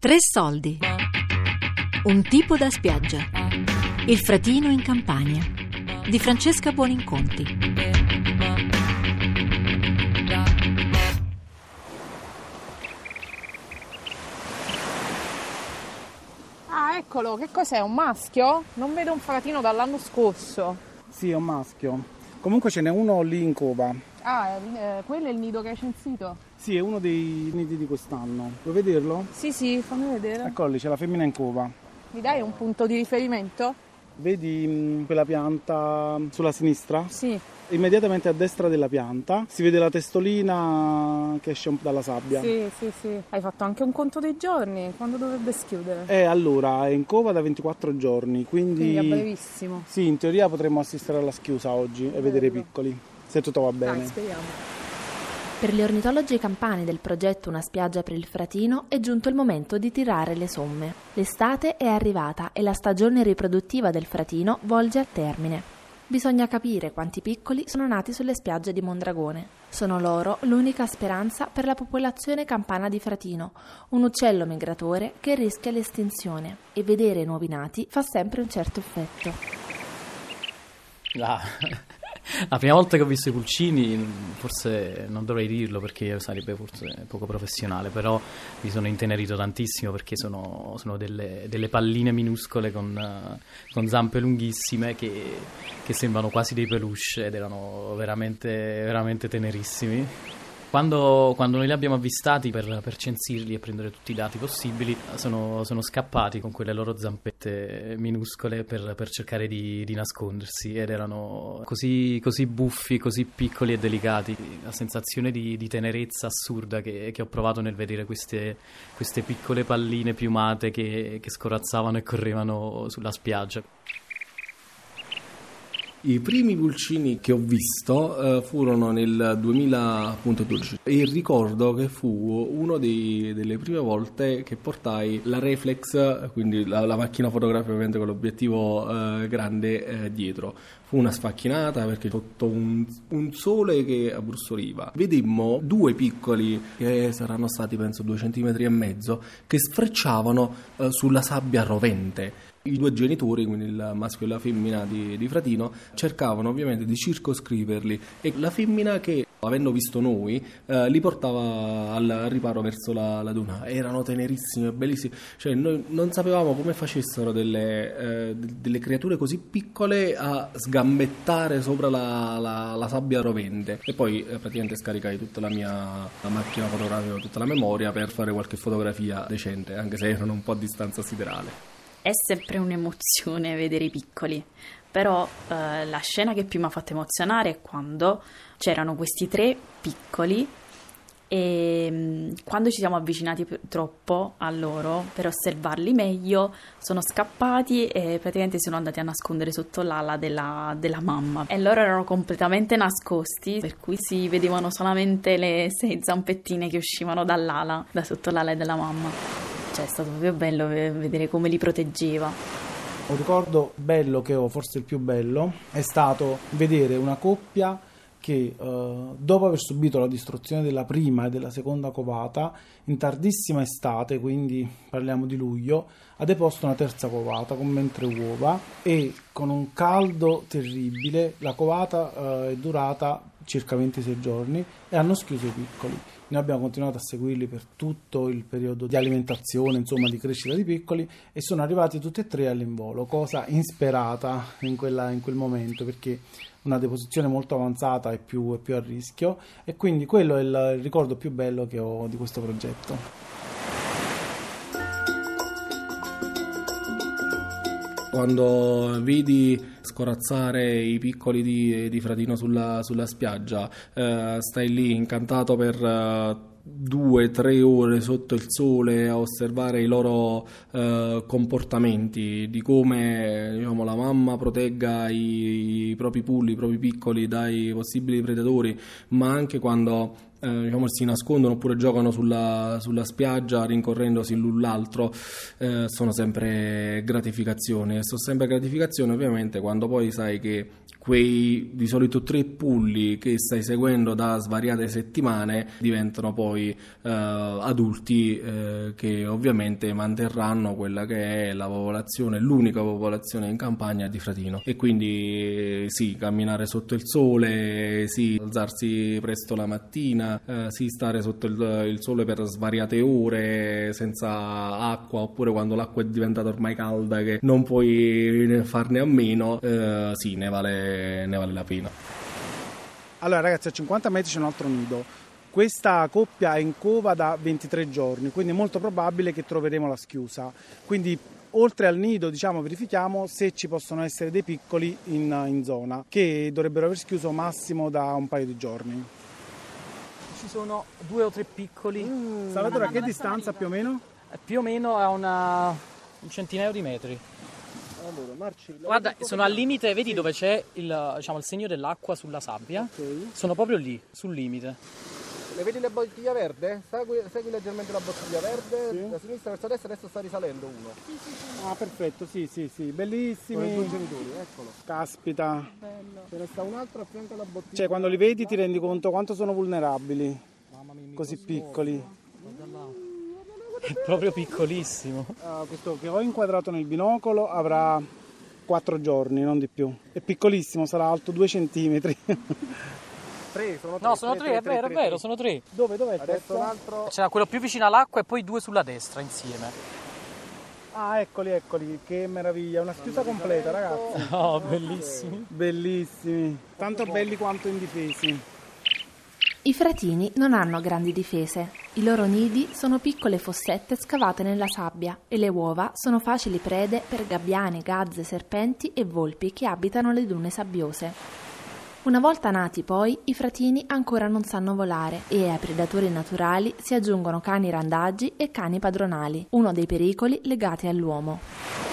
Tre soldi. Un tipo da spiaggia. Il fratino in Campania. Di Francesca Buoninconti. Ah, eccolo, che cos'è? Un maschio? Non vedo un fratino dall'anno scorso. Sì, è un maschio. Comunque ce n'è uno lì in cova. Ah, eh, quello è il nido che hai censito? Sì, è uno dei nidi di quest'anno. Vuoi vederlo? Sì, sì, fammi vedere. Eccolo lì, c'è la femmina in cova. Mi dai un punto di riferimento? Vedi mh, quella pianta sulla sinistra? Sì. Immediatamente a destra della pianta si vede la testolina che esce dalla sabbia. Sì, sì, sì. Hai fatto anche un conto dei giorni? Quando dovrebbe schiudere? E allora è in cova da 24 giorni, quindi... Quindi a brevissimo. Sì, in teoria potremmo assistere alla schiusa oggi e vedere i Bello. piccoli, se tutto va bene. Dai, speriamo. Per gli ornitologi campani del progetto Una spiaggia per il fratino è giunto il momento di tirare le somme. L'estate è arrivata e la stagione riproduttiva del fratino volge a termine. Bisogna capire quanti piccoli sono nati sulle spiagge di Mondragone. Sono loro l'unica speranza per la popolazione campana di fratino, un uccello migratore che rischia l'estinzione e vedere i nuovi nati fa sempre un certo effetto. La, la prima volta che ho visto i pulcini, forse non dovrei dirlo perché sarebbe forse poco professionale, però mi sono intenerito tantissimo perché sono, sono delle, delle palline minuscole con, con zampe lunghissime che, che sembrano quasi dei peluche ed erano veramente, veramente tenerissimi. Quando, quando noi li abbiamo avvistati per, per censirli e prendere tutti i dati possibili, sono, sono scappati con quelle loro zampette minuscole per, per cercare di, di nascondersi ed erano così, così buffi, così piccoli e delicati. La sensazione di, di tenerezza assurda che, che ho provato nel vedere queste, queste piccole palline piumate che, che scorazzavano e correvano sulla spiaggia. I primi pulcini che ho visto eh, furono nel 2012 e ricordo che fu una delle prime volte che portai la reflex, quindi la, la macchina fotografica ovviamente con l'obiettivo eh, grande eh, dietro. Fu una sfacchinata perché sotto un, un sole che abbrussoliva vedemmo due piccoli che saranno stati penso due centimetri e mezzo che sfrecciavano eh, sulla sabbia rovente. I due genitori, quindi il maschio e la femmina di, di Fratino, cercavano ovviamente di circoscriverli e la femmina che, avendo visto noi, eh, li portava al riparo verso la, la duna. Erano tenerissimi, bellissimi. Cioè, noi non sapevamo come facessero delle, eh, delle creature così piccole a sgambettare sopra la, la- la sabbia rovente. E poi eh, praticamente scaricai tutta la mia macchina fotografica, tutta la memoria per fare qualche fotografia decente, anche se erano un po' a distanza siderale. È sempre un'emozione vedere i piccoli, però eh, la scena che più mi ha fatto emozionare è quando c'erano questi tre piccoli e mm, quando ci siamo avvicinati troppo a loro per osservarli meglio sono scappati e praticamente sono andati a nascondere sotto l'ala della, della mamma. E loro erano completamente nascosti per cui si vedevano solamente le sei zampettine che uscivano dall'ala da sotto l'ala della mamma cioè è stato proprio bello ve- vedere come li proteggeva. Un ricordo bello che ho, forse il più bello, è stato vedere una coppia che eh, dopo aver subito la distruzione della prima e della seconda covata, in tardissima estate, quindi parliamo di luglio, ha deposto una terza covata con ben tre uova e con un caldo terribile. La covata eh, è durata circa 26 giorni e hanno schiuso i piccoli. Noi abbiamo continuato a seguirli per tutto il periodo di alimentazione, insomma di crescita di piccoli e sono arrivati tutti e tre all'involo, cosa insperata in, quella- in quel momento perché una deposizione molto avanzata è più, più a rischio e quindi quello è il ricordo più bello che ho di questo progetto. Quando vedi scorazzare i piccoli di, di Fratino sulla, sulla spiaggia, eh, stai lì incantato per eh, due, tre ore sotto il sole a osservare i loro eh, comportamenti, di come diciamo, la mamma protegga i, i propri pulli, i propri piccoli dai possibili predatori, ma anche quando eh, diciamo, si nascondono oppure giocano sulla, sulla spiaggia rincorrendosi l'un l'altro, eh, sono sempre gratificazioni. E sono sempre gratificazioni ovviamente quando poi sai che quei di solito tre pulli che stai seguendo da svariate settimane diventano poi eh, adulti eh, che ovviamente manterranno quella che è la popolazione, l'unica popolazione in campagna di Fratino e quindi sì, camminare sotto il sole, sì, alzarsi presto la mattina, eh, sì, stare sotto il, il sole per svariate ore senza acqua oppure quando l'acqua è diventata ormai calda che non puoi farne a meno, eh, sì, ne vale, ne vale la pena. Allora ragazzi, a 50 metri c'è un altro nido. Questa coppia è in cova da 23 giorni, quindi è molto probabile che troveremo la schiusa. Quindi oltre al nido diciamo, verifichiamo se ci possono essere dei piccoli in, in zona che dovrebbero aver schiuso massimo da un paio di giorni. Ci sono due o tre piccoli. Mm. Salvatore, a che distanza più o meno? Eh, più o meno a una, un centinaio di metri. Allora, Marcello, Guarda, sono al limite, vedi dove c'è il, diciamo, il segno dell'acqua sulla sabbia? Ok. Sono proprio lì, sul limite. Le vedi la bottiglia verde? Segui, segui leggermente la bottiglia verde, Sì. da sinistra verso destra, adesso sta risalendo uno. Ah, perfetto, sì, sì, sì, Con i bellissimi. due genitori, eccolo. Caspita. Ce ne sta un altro a fianco alla bottiglia. Cioè, quando li vedi ti rendi conto quanto sono vulnerabili, così piccoli. È proprio piccolissimo. Ah, questo che ho inquadrato nel binocolo avrà 4 giorni, non di più. È piccolissimo, sarà alto 2 centimetri. Tre, sono tre. No, sono tre, è vero, è vero, sono tre. Dove? Dov'è Adesso questo? un altro. C'era quello più vicino all'acqua e poi due sulla destra insieme. Ah, eccoli, eccoli, che meraviglia, una schiusa completa, ragazzi. Oh, bellissimi. Bellissimi, tanto belli quanto indifesi. I fratini non hanno grandi difese. I loro nidi sono piccole fossette scavate nella sabbia e le uova sono facili prede per gabbiani, gazze, serpenti e volpi che abitano le dune sabbiose. Una volta nati poi, i fratini ancora non sanno volare e ai predatori naturali si aggiungono cani randaggi e cani padronali, uno dei pericoli legati all'uomo.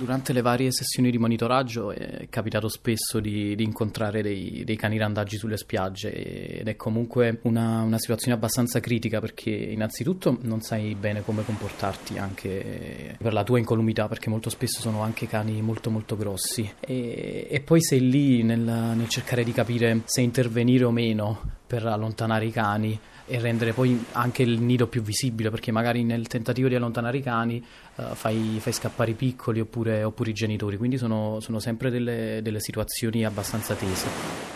Durante le varie sessioni di monitoraggio è capitato spesso di, di incontrare dei, dei cani randaggi sulle spiagge ed è comunque una, una situazione abbastanza critica perché innanzitutto non sai bene come comportarti anche per la tua incolumità perché molto spesso sono anche cani molto molto grossi. E, e poi sei lì nel, nel cercare di capire se intervenire o meno per allontanare i cani e rendere poi anche il nido più visibile perché magari nel tentativo di allontanare i cani eh, fai, fai scappare i piccoli oppure, oppure i genitori. Quindi sono, sono sempre delle, delle situazioni abbastanza tese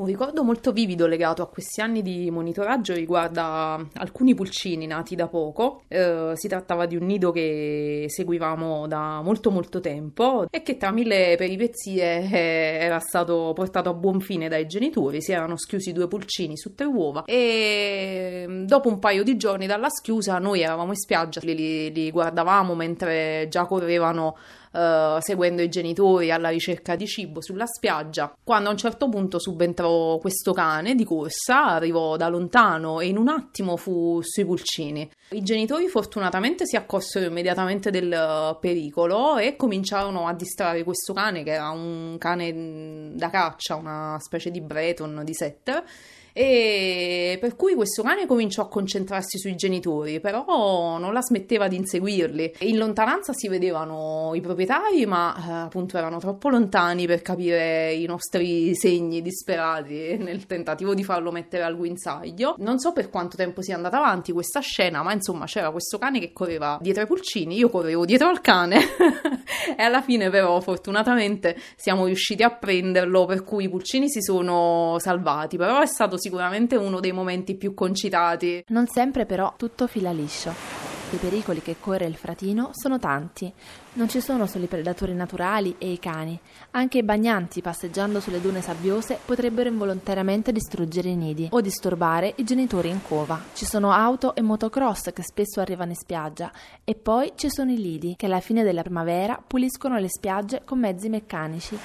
Un ricordo molto vivido legato a questi anni di monitoraggio riguarda alcuni pulcini nati da poco. Eh, si trattava di un nido che seguivamo da molto molto tempo e che tra mille peripezie eh, era stato portato a buon fine dai genitori. Si erano schiusi due pulcini su tre uova e mm, dopo un paio di giorni dalla schiusa noi eravamo in spiaggia, li, li- li guardavamo mentre già correvano eh, seguendo i genitori alla ricerca di cibo sulla spiaggia, quando a un certo punto subentrò questo cane di corsa, arrivò da lontano e in un attimo fu sui pulcini. I genitori fortunatamente si accorsero immediatamente del eh, pericolo e cominciarono a distrarre questo cane, che era un cane mh, da caccia, una specie di Breton di setter. E per cui questo cane cominciò a concentrarsi sui genitori, però non la smetteva di inseguirli. In lontananza si vedevano i proprietari, ma eh, appunto erano troppo lontani per capire i nostri segni disperati nel tentativo di farlo mettere al guinzaglio. Non so per quanto tempo sia andata avanti questa scena, ma insomma c'era questo cane che correva dietro ai pulcini, io correvo dietro al cane e alla fine però fortunatamente siamo riusciti a prenderlo, per cui i pulcini si sono salvati, però è stato sicuramente uno dei momenti più concitati. Non sempre però tutto fila liscio. I pericoli che corre il fratino sono tanti. Non ci sono solo i predatori naturali e i cani. Anche i bagnanti passeggiando sulle dune sabbiose potrebbero involontariamente distruggere i nidi o disturbare i genitori in cova. Ci sono auto e motocross che spesso arrivano in spiaggia e poi ci sono i lidi che alla fine della primavera puliscono le spiagge con mezzi meccanici,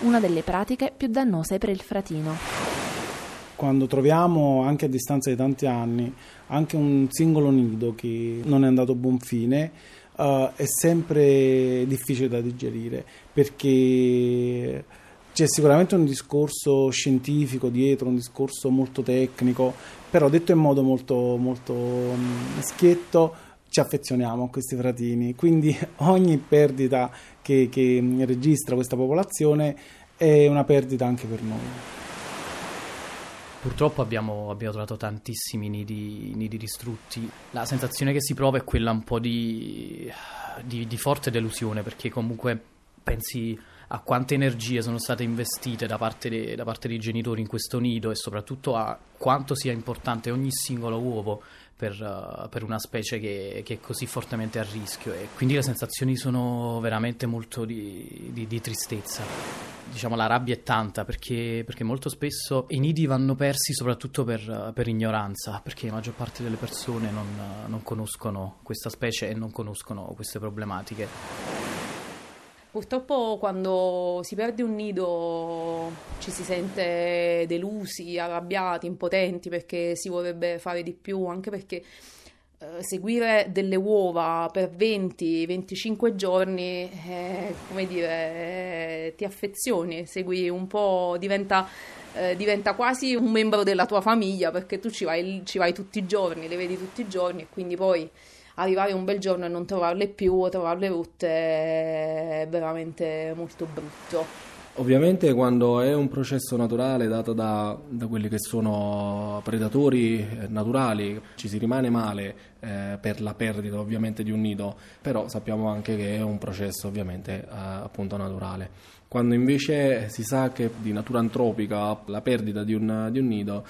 una delle pratiche più dannose per il fratino. Quando troviamo, anche a distanza di tanti anni, anche un singolo nido che non è andato a buon fine, eh, è sempre difficile da digerire perché c'è sicuramente un discorso scientifico dietro, un discorso molto tecnico, però detto in modo molto, molto mm, schietto, ci affezioniamo a questi fratini, quindi ogni perdita che, che registra questa popolazione è una perdita anche per noi. Purtroppo abbiamo, abbiamo trovato tantissimi nidi, nidi, distrutti. La sensazione che si prova è quella un po' di, di, di forte delusione perché comunque pensi a quante energie sono state investite da parte, de, da parte, dei genitori in questo nido e soprattutto a quanto sia importante ogni singolo uovo per, uh, per una specie che, che, è così fortemente a rischio e quindi le sensazioni sono veramente molto di, di, di tristezza. Diciamo la rabbia è tanta perché, perché, molto spesso i nidi vanno persi soprattutto per, per ignoranza, perché la maggior parte delle persone non, non conoscono questa specie e non conoscono queste problematiche. Purtroppo quando si perde un nido ci si sente delusi, arrabbiati, impotenti perché si vorrebbe fare di più, anche perché eh, seguire delle uova per 20-25 giorni, eh, come dire, eh, ti affezioni, segui un po', diventa, eh, diventa, quasi un membro della tua famiglia perché tu ci vai, ci vai tutti i giorni, le vedi tutti i giorni e quindi poi arrivare un bel giorno e non trovarle più o trovarle rotte è veramente molto brutto. Ovviamente quando è un processo naturale dato da, da quelli che sono predatori eh, naturali ci si rimane male eh, per la perdita ovviamente di un nido, però sappiamo anche che è un processo ovviamente eh, appunto naturale. Quando invece si sa che di natura antropica la perdita di un, di un nido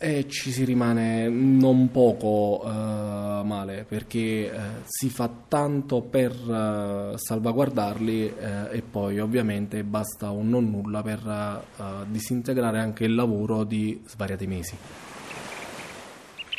e ci si rimane non poco uh, male perché uh, si fa tanto per uh, salvaguardarli e poi ovviamente basta un non nulla per disintegrare anche il lavoro di svariati mesi.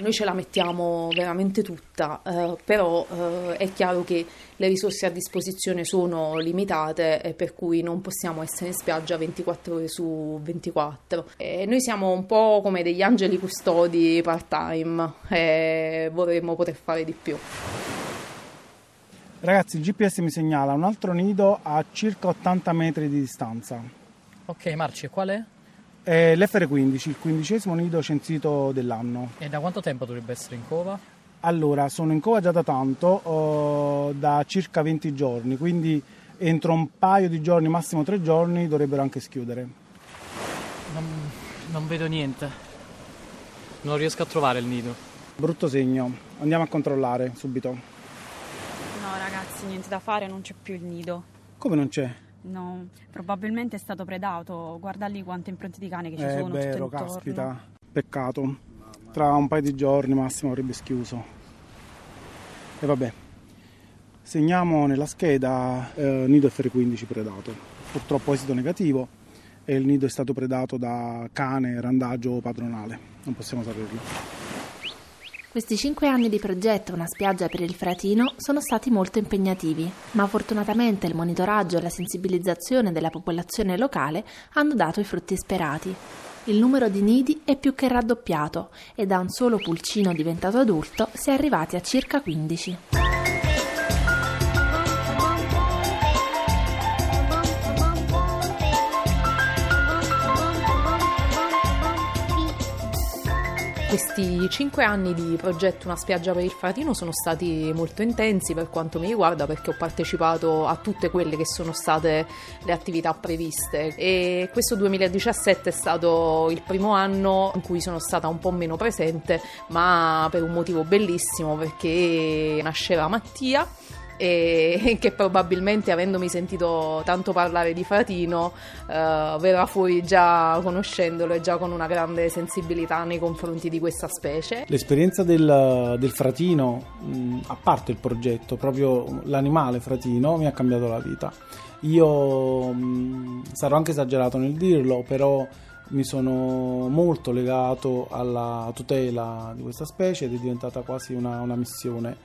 Noi ce la mettiamo veramente tutta, eh, però eh, è chiaro che le risorse a disposizione sono limitate e per cui non possiamo essere in spiaggia 24 ore su 24. E noi siamo un po' come degli angeli custodi part-time e vorremmo poter fare di più. Ragazzi, il GPS mi segnala un altro nido a circa 80 metri di distanza. Ok, Marci, qual è? È l'FR15, il quindicesimo nido censito dell'anno. E da quanto tempo dovrebbe essere in cova? Allora, sono in cova già da tanto, uh, da circa 20 giorni, quindi entro un paio di giorni, massimo tre giorni, dovrebbero anche schiudere. Non, non vedo niente. Non riesco a trovare il nido. Brutto segno. Andiamo a controllare subito. No, ragazzi, niente da fare, non c'è più il nido. Come non c'è? No, probabilmente è stato predato. Guarda lì quante impronte di cane che ci è sono. È vero, caspita. Peccato. Tra un paio di giorni massimo avrebbe schiuso. E vabbè. Segniamo nella scheda eh, nido FR15 predato. Purtroppo esito negativo e il nido è stato predato da cane, randaggio padronale. Non possiamo saperlo. Questi cinque anni di progetto Una spiaggia per il Fratino sono stati molto impegnativi, ma fortunatamente il monitoraggio e la sensibilizzazione della popolazione locale hanno dato i frutti sperati. Il numero di nidi è più che raddoppiato e da un solo pulcino diventato adulto si è arrivati a circa 15. Questi cinque anni di progetto Una spiaggia per il Fratino sono stati molto intensi per quanto mi riguarda perché ho partecipato a tutte quelle che sono state le attività previste. E questo 2017 è stato il primo anno in cui sono stata un po' meno presente ma per un motivo bellissimo perché nasceva Mattia e che probabilmente avendomi sentito tanto parlare di Fratino eh, verrà fuori già conoscendolo e già con una grande sensibilità nei confronti di questa specie. L'esperienza del, del Fratino, mh, a parte il progetto, proprio l'animale Fratino mi ha cambiato la vita. Io mh, sarò anche esagerato nel dirlo, però mi sono molto legato alla tutela di questa specie ed è diventata quasi una, una missione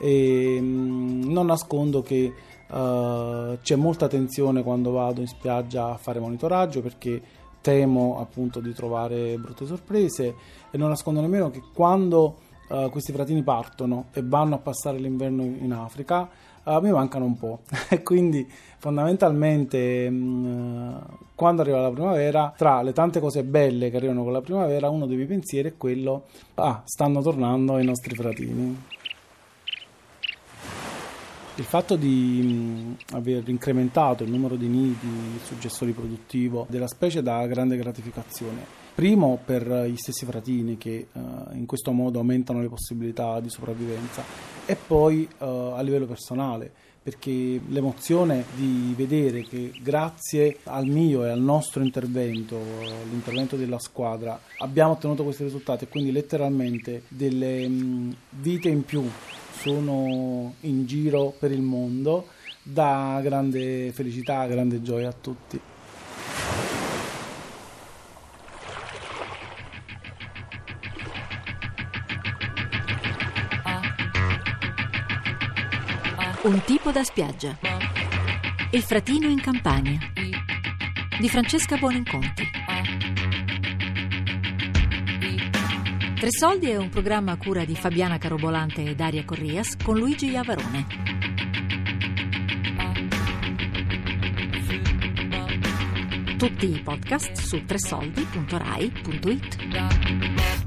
e mh, non nascondo che uh, c'è molta tensione quando vado in spiaggia a fare monitoraggio perché temo appunto di trovare brutte sorprese e non nascondo nemmeno che quando uh, questi fratini partono e vanno a passare l'inverno in Africa uh, mi mancano un po' e quindi fondamentalmente mh, quando arriva la primavera tra le tante cose belle che arrivano con la primavera uno dei miei pensieri è quello ah stanno tornando i nostri fratini Il fatto di mh, aver incrementato il numero di nidi sul gestore riproduttivo della specie dà grande gratificazione. Primo per gli stessi fratini che uh, in questo modo aumentano le possibilità di sopravvivenza e poi uh, a livello personale perché l'emozione di vedere che grazie al mio e al nostro intervento, all'intervento della squadra, abbiamo ottenuto questi risultati e quindi letteralmente delle mh, vite in più sono in giro per il mondo dà grande felicità, grande gioia a tutti. Un tipo da spiaggia. Il fratino in campagna. Di Francesca Buoninconti. Tre soldi è un programma a cura di Fabiana Carobolante e Daria Corrias con Luigi Iavarone. Tutti i podcast su tresoldi.rai.it.